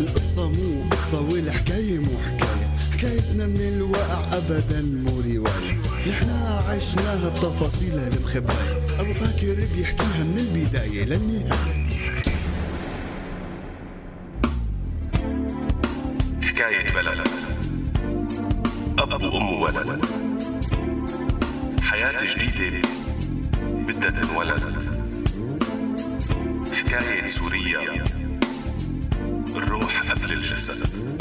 القصة مو قصة والحكاية مو حكاية. حكايتنا من الواقع أبدا مو رواية. نحنا عشناها بتفاصيلها المخباية أبو فاكر بيحكيها من البداية للنهاية. حكاية بلد. أب وأم ولد حياة جديدة. بدها تنولد حكاية سوريا الروح قبل الجسد.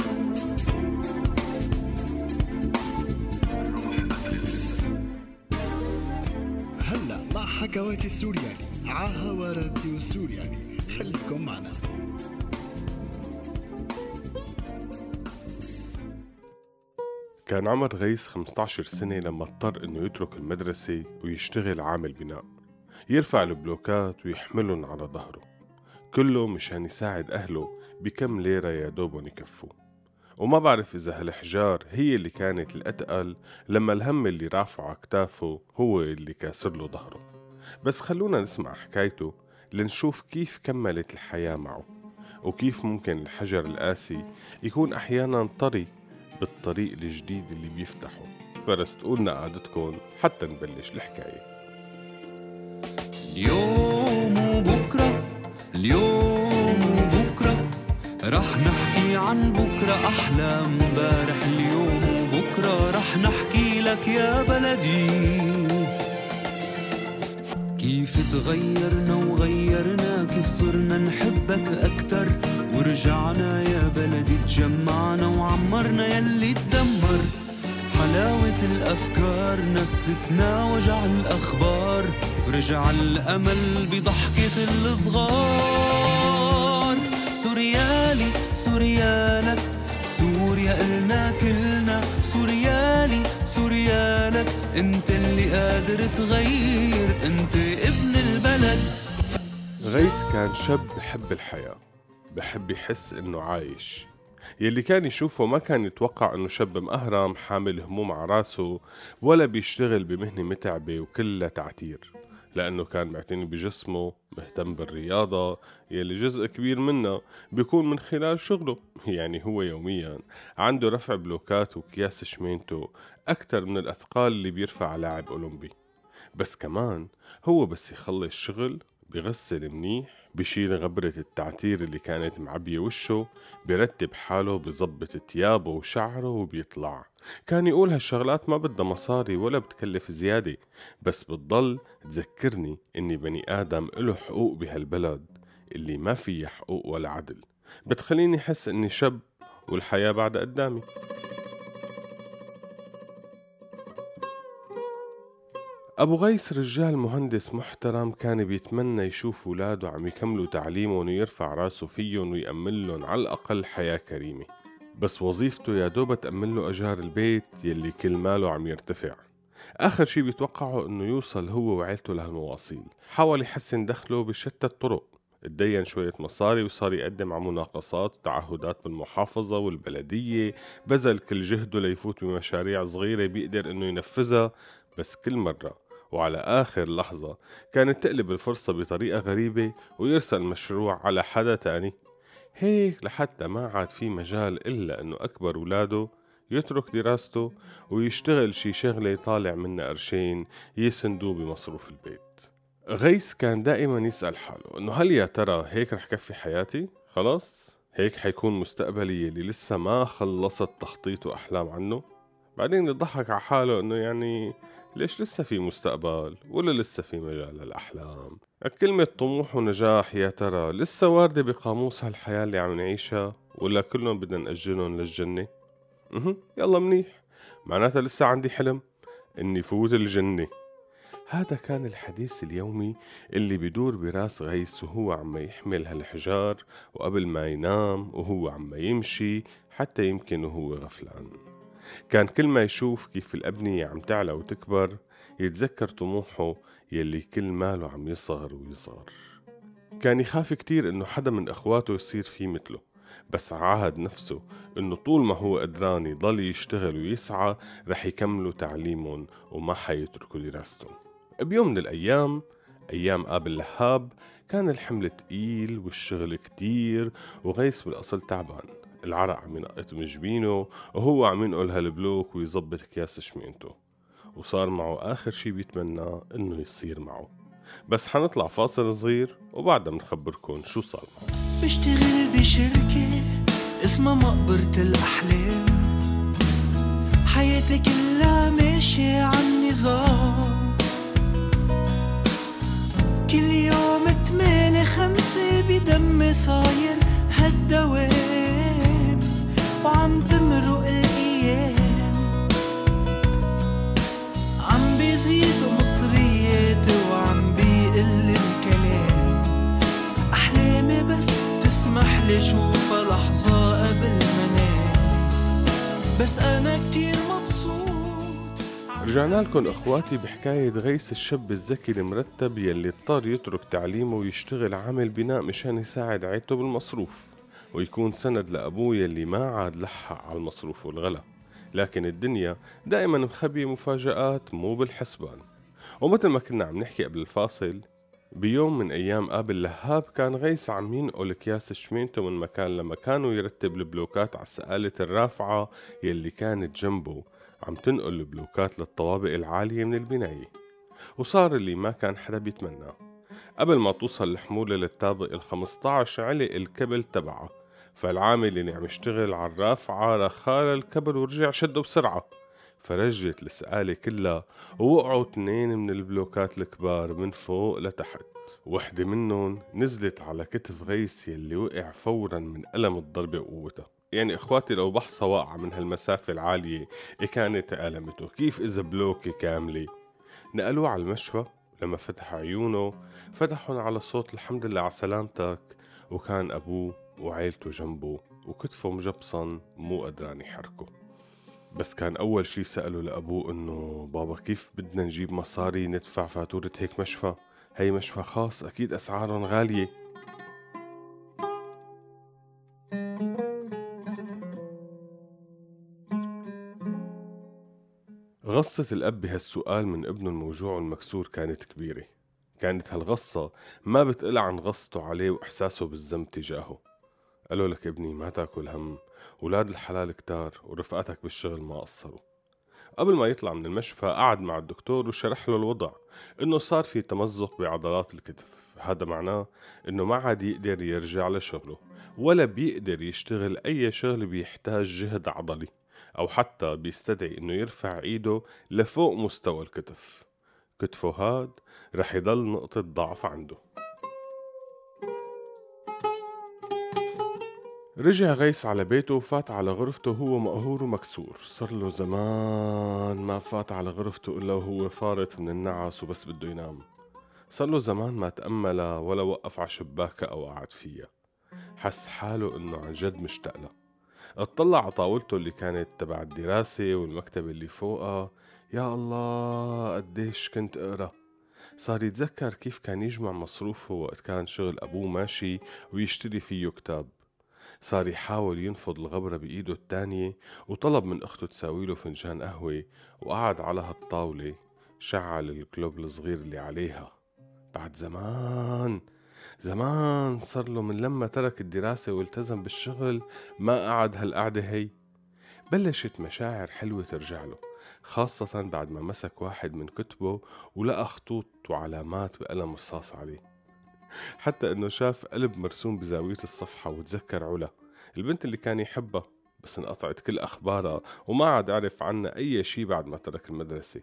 الروح قبل الجسد. هلا مع حكواتي السورياني عاها راديو السورياني خليكم معنا. كان عمر غيث 15 سنة لما اضطر إنه يترك المدرسة ويشتغل عامل بناء. يرفع البلوكات ويحملهم على ظهره. كله مشان يساعد أهله بكم ليرة يا دوبهم يكفوا. وما بعرف إذا هالحجار هي اللي كانت الأتقل لما الهم اللي رافعه على هو اللي كاسر له ظهره. بس خلونا نسمع حكايته لنشوف كيف كملت الحياة معه وكيف ممكن الحجر القاسي يكون أحيانا طري بالطريق الجديد اللي بيفتحه. فرستقولنا قعدتكم حتى نبلش الحكاية. اليوم وبكرة اليوم وبكرة. رح نحكي عن بكرة أحلى امبارح اليوم وبكرة رح نحكي لك يا بلدي. كيف تغيرنا وغيرنا كيف صرنا نحبك أكتر. ورجعنا يا بلدي تجمعنا وعمرنا يلي حلاوة الأفكار نستنا وجع الأخبار ورجع الأمل بضحكة الصغار. سوريالي سوريالك سوريا إلنا كلنا. سوريالي سوريالك أنت اللي قادر تغير أنت ابن البلد. غيث كان شاب بحب الحياة بحب يحس إنه عايش. يلي كان يشوفه ما كان يتوقع إنه شاب مأهرم حامل هموم على راسه ولا بيشتغل بمهنة متعبة وكلها تعتير. لأنه كان معتني بجسمه مهتم بالرياضة يلي جزء كبير منها بيكون من خلال شغله. يعني هو يوميا عنده رفع بلوكات وكياس شمينته أكتر من الأثقال اللي بيرفع لاعب أولمبي. بس كمان هو بس يخلص شغل بغسل منيح بشيل غبرة التعتير اللي كانت معبية وشه بيرتب حاله بظبط تيابه وشعره وبيطلع. كان يقول هالشغلات ما بدها مصاري ولا بتكلف زيادة بس بتضل تذكرني إني بني آدم إله حقوق بهالبلد اللي ما فيها حقوق ولا عدل. بتخليني أحس إني شاب والحياة بعد قدامي. أبو غيس رجال مهندس محترم كان بيتمنى يشوف ولاده عم يكملوا تعليمهم ويرفع راسه فيهم ويأمن لهم على الأقل حياة كريمة. بس وظيفته يا دوب تأمن له أجار البيت يلي كل ماله عم يرتفع. آخر شي بيتوقعه إنه يوصل هو وعيلته لهالمواصيل. حاول يحسن دخله بشتى الطرق. اتدين شوية مصاري وصار يقدم على مناقصات وتعهدات بالمحافظة والبلدية. بذل كل جهده ليفوت بمشاريع صغيرة بيقدر إنه ينفذها بس كل مرة وعلى آخر لحظة كانت تقلب الفرصة بطريقة غريبة ويرسل المشروع على حدا تاني هيك لحتى ما عاد في مجال إلا إنه أكبر ولاده يترك دراسته ويشتغل شي شغلة يطالع منها قرشين يسندوه بمصروف البيت غيس كان دائما يسأل حاله إنه هل يا ترى هيك رح كفي حياتي؟ خلاص؟ هيك حيكون مستقبلي اللي لسه ما خلصت تخطيط وأحلام عنه؟ بعدين يضحك على حاله إنه يعني ليش لسه في مستقبل؟ ولا لسه في مجال للأحلام؟ كلمة طموح ونجاح يا ترى لسه واردة بقاموس هالحياة اللي عم نعيشها؟ ولا كلهم بدنا نأجلهم للجنة؟ أها يلا منيح. معناتها لسه عندي حلم؟ إني فوت الجنة. هذا كان الحديث اليومي اللي بدور براس غيس وهو عم يحمل هالحجار وقبل ما ينام وهو عم يمشي حتى يمكن وهو غفلان. كان كل ما يشوف كيف الأبنية عم تعلى وتكبر يتذكر طموحه يلي كل ماله عم يصغر ويصغر. كان يخاف كتير إنه حدا من إخواته يصير فيه مثله بس عاهد نفسه إنه طول ما هو قدران يضل يشتغل ويسعى رح يكملوا تعليمهم وما حيتركوا دراستهم. بيوم من الأيام أيام آب اللهاب كان الحمل تقيل والشغل كتير وغيس بالأصل تعبان. العرق عم ينقط من جبينه وهو عم ينقل هالبلوك ويظبط أكياس شمينته. وصار معه آخر شي بيتمنى إنه يصير معه. بس حنطلع فاصل صغير وبعدها بنخبركم شو صار معه. بشتغل بشركة اسمها مقبرة الأحلام. حياتي كلها ماشية عالنظام كل يوم تمانية خمسة بدمي صاير رجعنا لكم إخواتي بحكاية غيث الشاب الذكي المرتب يلي اضطر يترك تعليمه ويشتغل عامل بناء مشان يساعد عيلته بالمصروف ويكون سند لأبوه يلي ما عاد لحق على المصروف والغلا. لكن الدنيا دائما مخبية مفاجآت مو بالحسبان. ومثل ما كنا عم نحكي قبل الفاصل بيوم من أيام آب اللهاب كان غيث عم ينقل أكياس شمينته من مكان لمكان ويرتب البلوكات على السقالة الرافعة يلي كانت جنبه. عم تنقل البلوكات للطوابق العالية من البناية وصار اللي ما كان حدا بيتمناه قبل ما توصل الحمولة للطابق ال 15 علق الكبل تبعها فالعامل اللي عم يشتغل على الرافعة رخى الكبل ورجع شده بسرعة. فرجت السقالة كلها ووقعوا اتنين من البلوكات الكبار من فوق لتحت. وحدة منهم نزلت على كتف غيث يلي وقع فورا من ألم الضربة وقوتها. يعني إخواتي لو بحصة واقعة من هالمسافة العالية إيه كانت ألمته؟ كيف إذا بلوكة كاملة؟ نقلوه على المشفى لما فتح عيونه فتحهم على صوت الحمد لله على سلامتك. وكان أبوه وعيلته جنبه وكتفه مجبصن مو قدران يحركه بس كان أول شي سأله لأبوه إنه بابا كيف بدنا نجيب مصاري ندفع فاتورة هيك مشفى؟ هي مشفى خاص أكيد أسعارهم غالية. غصة الأب بهالسؤال من ابنه الموجوع والمكسور كانت كبيرة. كانت هالغصة ما بتقل عن غصته عليه وإحساسه بالذنب تجاهه. قالوا لك ابني ما تاكل هم ولاد الحلال كتار ورفقاتك بالشغل ما قصروا. قبل ما يطلع من المشفى قعد مع الدكتور وشرح له الوضع إنه صار في تمزق بعضلات الكتف. هذا معناه إنه ما عاد يقدر يرجع لشغله ولا بيقدر يشتغل أي شغل بيحتاج جهد عضلي. أو حتى بيستدعي إنه يرفع إيده لفوق مستوى الكتف. كتفه هاد رح يضل نقطة ضعف عنده. رجع غيث على بيته وفات على غرفته وهو مقهور ومكسور. صار له زمان ما فات على غرفته إلا وهو فارط من النعس وبس بده ينام. صار له زمان ما تأمل ولا وقف على شباكة أو قعد فيها. حس حاله إنه عن جد مشتاق اطلع على طاولته اللي كانت تبع الدراسة والمكتب اللي فوقها. يا الله قديش كنت أقرأ. صار يتذكر كيف كان يجمع مصروفه وقت كان شغل أبوه ماشي ويشتري فيه كتاب. صار يحاول ينفض الغبرة بإيده التانية وطلب من أخته تساويله فنجان قهوة وقعد على هالطاولة شعل الكلوب الصغير اللي عليها. بعد زمان زمان صار له من لما ترك الدراسة والتزم بالشغل ما قعد هالقعدة هي. بلشت مشاعر حلوة ترجع له خاصة بعد ما مسك واحد من كتبه ولقى خطوط وعلامات بقلم رصاص عليه. حتى إنه شاف قلب مرسوم بزاوية الصفحة وتذكر علا. البنت اللي كان يحبها بس انقطعت كل أخبارها وما عاد عرف عنها أي شي بعد ما ترك المدرسة.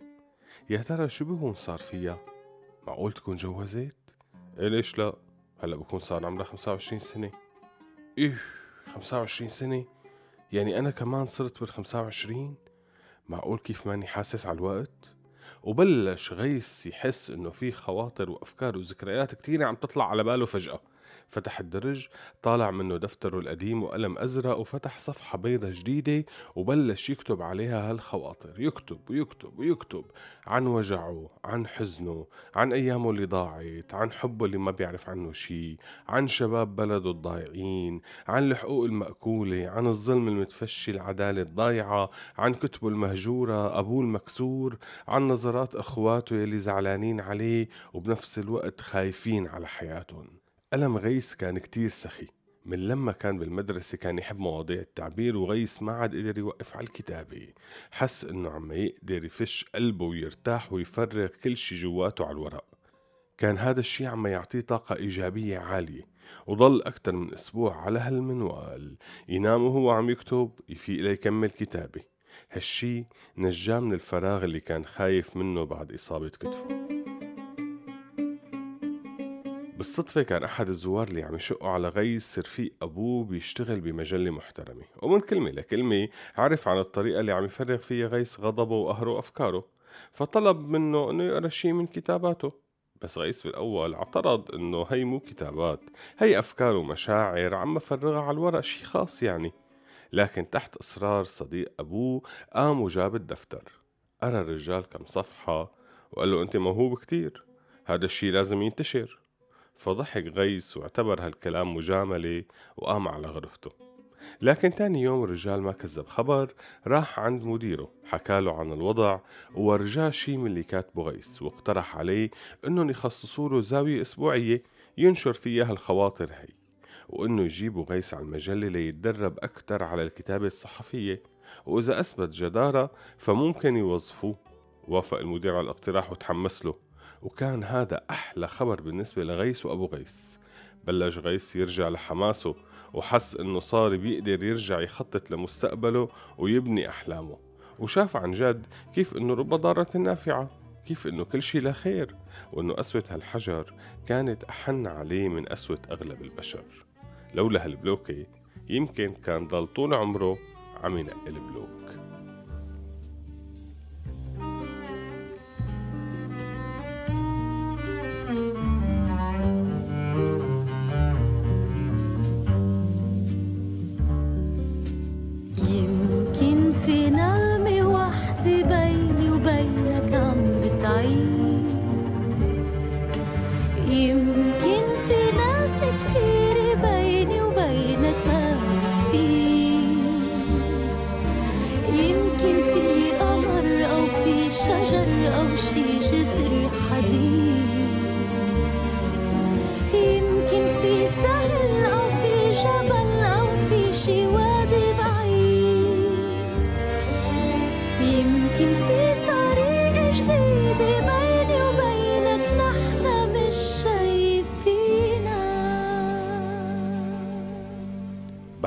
يا ترى شو بهون صار فيها؟ معقول تكون جوزت ليش لا؟ هلا بكون صار عمرها 25 سنة. إيه 25 سنة. يعني أنا كمان صرت بال 25 معقول كيف ماني حاسس على الوقت؟ وبلش غيث يحس إنه في خواطر وأفكار وذكريات كتيرة عم تطلع على باله فجأة. فتح الدرج طالع منه دفتره القديم وقلم أزرق وفتح صفحة بيضة جديدة وبلش يكتب عليها هالخواطر يكتب ويكتب ويكتب عن وجعه عن حزنه عن أيامه اللي ضاعت عن حبه اللي ما بيعرف عنه شي عن شباب بلده الضايعين عن الحقوق المأكولة عن الظلم المتفشي العدالة الضايعة عن كتبه المهجورة أبوه المكسور عن نظرات أخواته يلي زعلانين عليه وبنفس الوقت خايفين على حياتهم. ألم غيس كان كتير سخي من لما كان بالمدرسة كان يحب مواضيع التعبير وغيس ما عاد قدر يوقف على الكتابة. حس إنه عم يقدر يفش قلبه ويرتاح ويفرغ كل شي جواته على الورق. كان هذا الشي عم يعطيه طاقة إيجابية عالية وضل أكتر من أسبوع على هالمنوال. ينام وهو عم يكتب يفيق ليكمل كتابة. هالشي نجاه من الفراغ اللي كان خايف منه بعد إصابة كتفه. بالصدفة كان أحد الزوار اللي عم يشقوا على غيس رفيق أبوه بيشتغل بمجلة محترمة. ومن كلمة لكلمة عرف عن الطريقة اللي عم يفرغ فيها غيس غضبه وقهره وأفكاره فطلب منه إنه يقرأ شي من كتاباته. بس غيس بالأول اعترض إنه هي مو كتابات هي أفكار ومشاعر عم فرغها على الورق شي خاص يعني. لكن تحت إصرار صديق أبوه قام وجاب الدفتر. قرأ الرجال كم صفحة وقال له أنت موهوب كتير هذا الشي لازم ينتشر. فضحك غيس واعتبر هالكلام مجاملة وقام على غرفته. لكن تاني يوم الرجال ما كذب خبر راح عند مديره حكاله عن الوضع وورجاه شي من اللي كاتبه غيس واقترح عليه إنهم يخصصوا له زاوية أسبوعية ينشر فيها الخواطر هي وإنه يجيبوا غيس على المجلة ليتدرب أكثر على الكتابة الصحفية. وإذا أثبت جدارة فممكن يوظفوه. وافق المدير على الاقتراح وتحمس له. وكان هذا أحلى خبر بالنسبة لغيس وأبو غيس. بلش غيس يرجع لحماسه وحس إنه صار بيقدر يرجع يخطط لمستقبله ويبني أحلامه. وشاف عن جد كيف إنه رب ضارة نافعة كيف إنه كل شي لخير وإنه قسوة هالحجر كانت أحن عليه من قسوة أغلب البشر. لولا هالبلوكة يمكن كان ضل طول عمره عم ينقل بلوك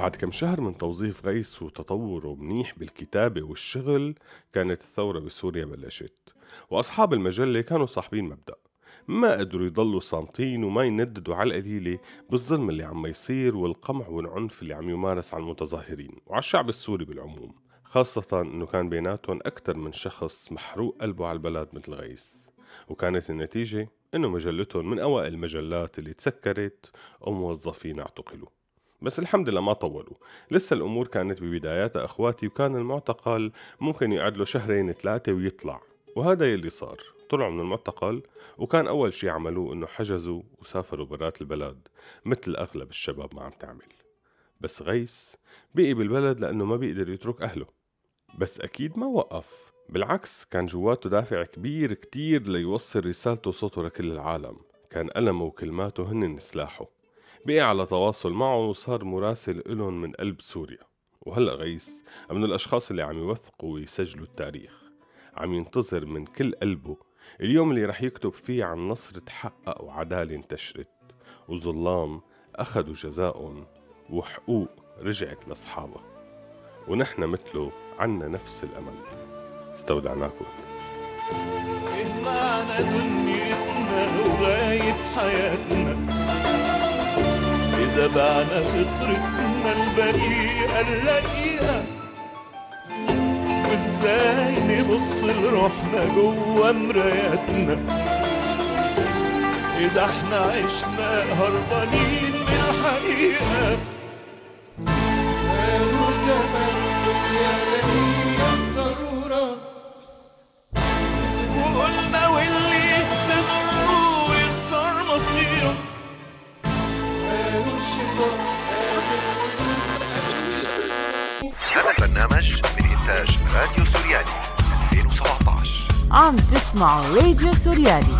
بعد كم شهر من توظيف غيس وتطوره منيح بالكتابة والشغل كانت الثورة بسوريا بلشت. وأصحاب المجلة كانوا صاحبين مبدأ. ما قدروا يضلوا صامتين وما ينددوا على القليلة بالظلم اللي عم يصير والقمع والعنف اللي عم يمارس على المتظاهرين وعلى الشعب السوري بالعموم. خاصة إنه كان بيناتهم أكثر من شخص محروق قلبه على البلد مثل غيس وكانت النتيجة إنه مجلتهم من أوائل المجلات اللي تسكرت وموظفين اعتقلوا. بس الحمد لله ما طولوا. لسه الأمور كانت ببداياتها أخواتي وكان المعتقل ممكن يقعد له شهرين ثلاثة ويطلع. وهذا يلي صار. طلعوا من المعتقل وكان أول شي عملوه إنه حجزوا وسافروا برات البلد مثل أغلب الشباب ما عم تعمل. بس غيس بقي بالبلد لأنه ما بيقدر يترك أهله. بس أكيد ما وقف. بالعكس كان جواته دافع كبير كتير ليوصل رسالته وصوته لكل العالم. كان ألمه وكلماته هن سلاحه. بقي على تواصل معه وصار مراسل إلهم من قلب سوريا. وهلأ غيس من الأشخاص اللي عم يوثقوا ويسجلوا التاريخ عم ينتظر من كل قلبه اليوم اللي رح يكتب فيه عن نصر تحقق وعدالة انتشرت وظلام أخذوا جزاءهم وحقوق رجعت لأصحابها ونحن مثله عنا نفس الأمل. استودعناكم. إيه معنى دنيتنا وغاية حياتنا. إذا بعنا فطرتنا البريئة الرقيقة وإزاي نبص لروحنا جوا مراياتنا؟ إذا إحنا عشنا هربانين حقيقة قالوا عم تسمعوا راديو سوريالي